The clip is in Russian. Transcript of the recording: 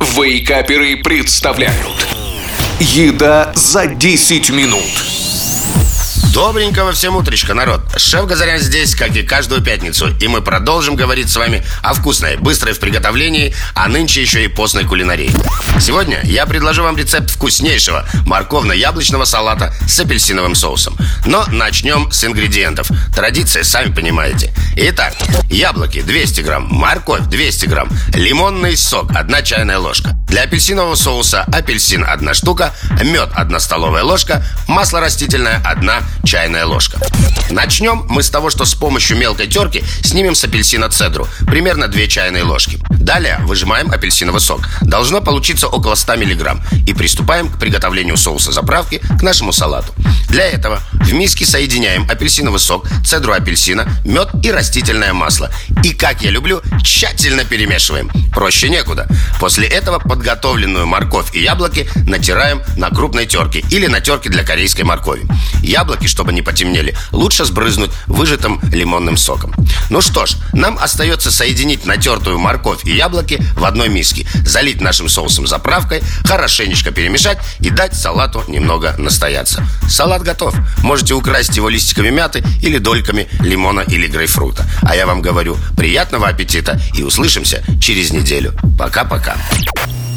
Вейкаперы представляют Еда за 10 минут Добренького всем утречка, народ. Шеф Газарян здесь, как и каждую пятницу. И мы продолжим говорить с вами о вкусной, быстрой в приготовлении, а нынче еще и постной кулинарии. Сегодня я предложу вам рецепт вкуснейшего морковно-яблочного салата с апельсиновым соусом. Но начнем с ингредиентов. Традиция, сами понимаете. Итак, яблоки 200 грамм, морковь 200 грамм, лимонный сок 1 чайная ложка. Для апельсинового соуса апельсин 1 штука, мед 1 столовая ложка, масло растительное 1 чайная ложка. Начнем мы с того, что с помощью мелкой терки снимем с апельсина цедру, примерно 2 чайные ложки. Далее выжимаем апельсиновый сок. Должно получиться около 100 мг. И приступаем к приготовлению соуса заправки к нашему салату. Для этого в миске соединяем апельсиновый сок, цедру апельсина, мед и растительное масло. И, как я люблю, тщательно перемешиваем. Проще некуда. После этого подготовленную морковь и яблоки натираем на крупной терке или на терке для корейской моркови. Яблоки, чтобы не потемнели, лучше сбрызнуть выжатым лимонным соком. Ну что ж, нам остается соединить натертую морковь и яблоки в одной миске, залить нашим соусом заправкой, хорошенечко перемешать и дать салату немного настояться. Салат готов. Можете украсить его листиками мяты или дольками лимона или грейпфрута. А я вам говорю, приятного аппетита и услышимся через неделю. Пока-пока.